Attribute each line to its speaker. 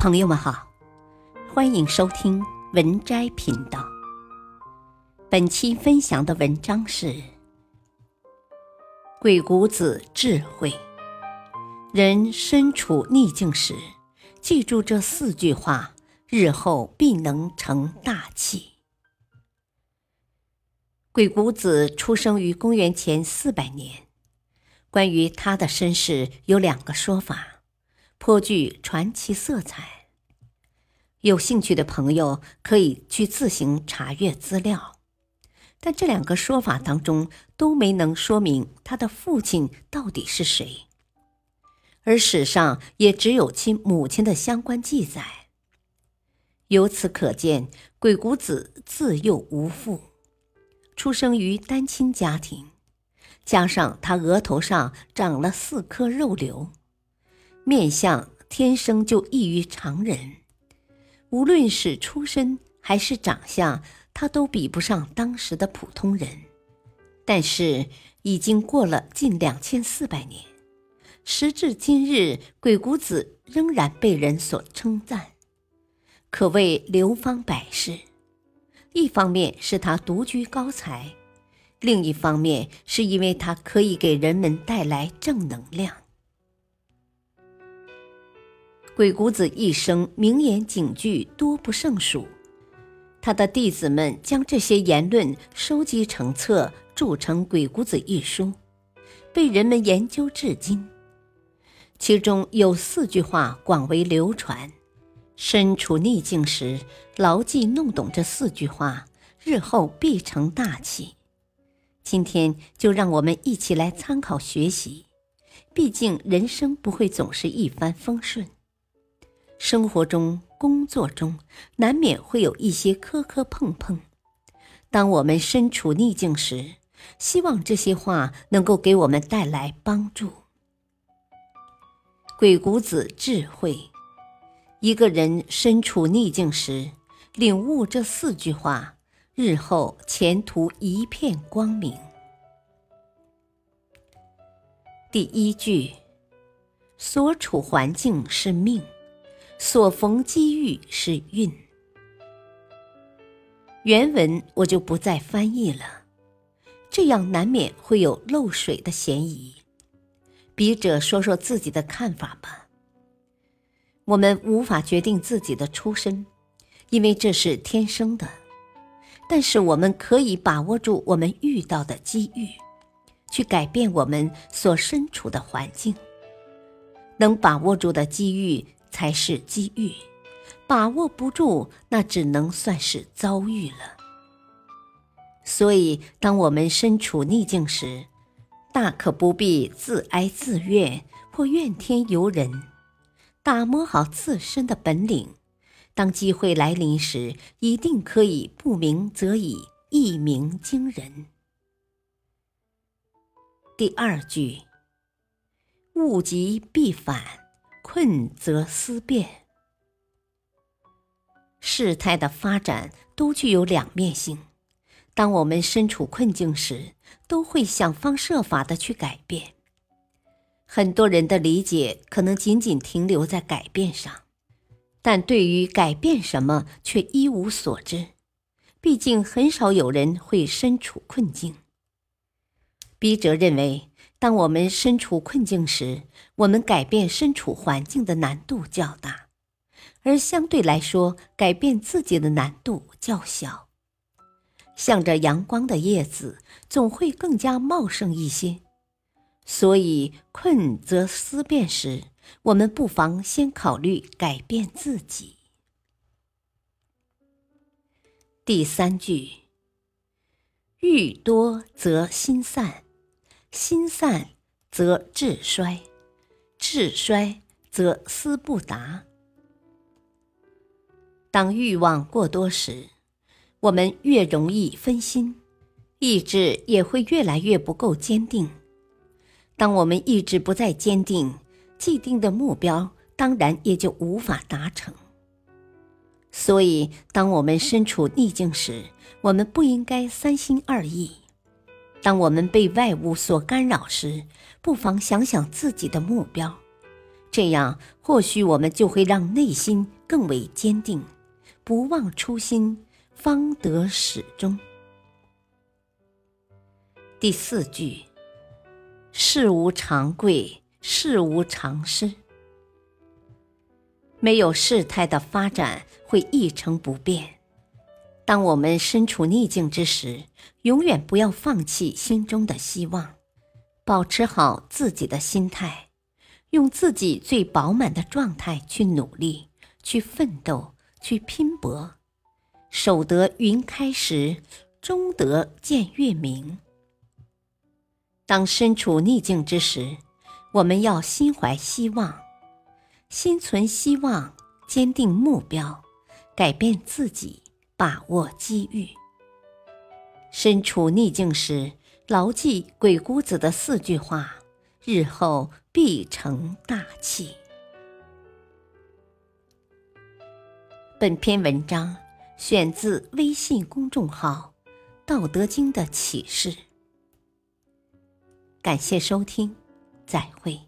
Speaker 1: 朋友们好，欢迎收听文摘频道。本期分享的文章是《鬼谷子智慧》。人身处逆境时，记住这四句话，日后必能成大器。鬼谷子出生于公元前四百年，关于他的身世有两个说法。颇具传奇色彩。有兴趣的朋友可以去自行查阅资料，但这两个说法当中都没能说明他的父亲到底是谁，而史上也只有其母亲的相关记载。由此可见，鬼谷子自幼无父，出生于单亲家庭，加上他额头上长了四颗肉瘤。面相天生就异于常人，无论是出身还是长相，他都比不上当时的普通人。但是已经过了近两千四百年，时至今日，鬼谷子仍然被人所称赞，可谓流芳百世。一方面是他独居高才，另一方面是因为他可以给人们带来正能量。鬼谷子一生名言警句多不胜数，他的弟子们将这些言论收集成册，著成《鬼谷子》一书，被人们研究至今。其中有四句话广为流传，身处逆境时牢记弄懂这四句话，日后必成大器。今天就让我们一起来参考学习，毕竟人生不会总是一帆风顺。生活中、工作中，难免会有一些磕磕碰碰。当我们身处逆境时，希望这些话能够给我们带来帮助。鬼谷子智慧：一个人身处逆境时，领悟这四句话，日后前途一片光明。第一句：所处环境是命。所逢机遇是运。原文我就不再翻译了，这样难免会有漏水的嫌疑。笔者说说自己的看法吧。我们无法决定自己的出身，因为这是天生的。但是我们可以把握住我们遇到的机遇，去改变我们所身处的环境。能把握住的机遇。才是机遇，把握不住，那只能算是遭遇了。所以，当我们身处逆境时，大可不必自哀自怨或怨天尤人，打磨好自身的本领，当机会来临时，一定可以不鸣则已，一鸣惊人。第二句，物极必反。困则思变，事态的发展都具有两面性。当我们身处困境时，都会想方设法的去改变。很多人的理解可能仅仅停留在改变上，但对于改变什么却一无所知。毕竟很少有人会身处困境。笔者认为。当我们身处困境时，我们改变身处环境的难度较大，而相对来说，改变自己的难度较小。向着阳光的叶子总会更加茂盛一些，所以困则思变时，我们不妨先考虑改变自己。第三句：欲多则心散。心散则志衰，志衰则思不达。当欲望过多时，我们越容易分心，意志也会越来越不够坚定。当我们意志不再坚定，既定的目标当然也就无法达成。所以，当我们身处逆境时，我们不应该三心二意。当我们被外物所干扰时，不妨想想自己的目标，这样或许我们就会让内心更为坚定，不忘初心，方得始终。第四句：事无常贵，事无常失。没有事态的发展会一成不变。当我们身处逆境之时，永远不要放弃心中的希望，保持好自己的心态，用自己最饱满的状态去努力、去奋斗、去拼搏，守得云开时，终得见月明。当身处逆境之时，我们要心怀希望，心存希望，坚定目标，改变自己。把握机遇。身处逆境时，牢记鬼谷子的四句话，日后必成大器。本篇文章选自微信公众号《道德经》的启示。感谢收听，再会。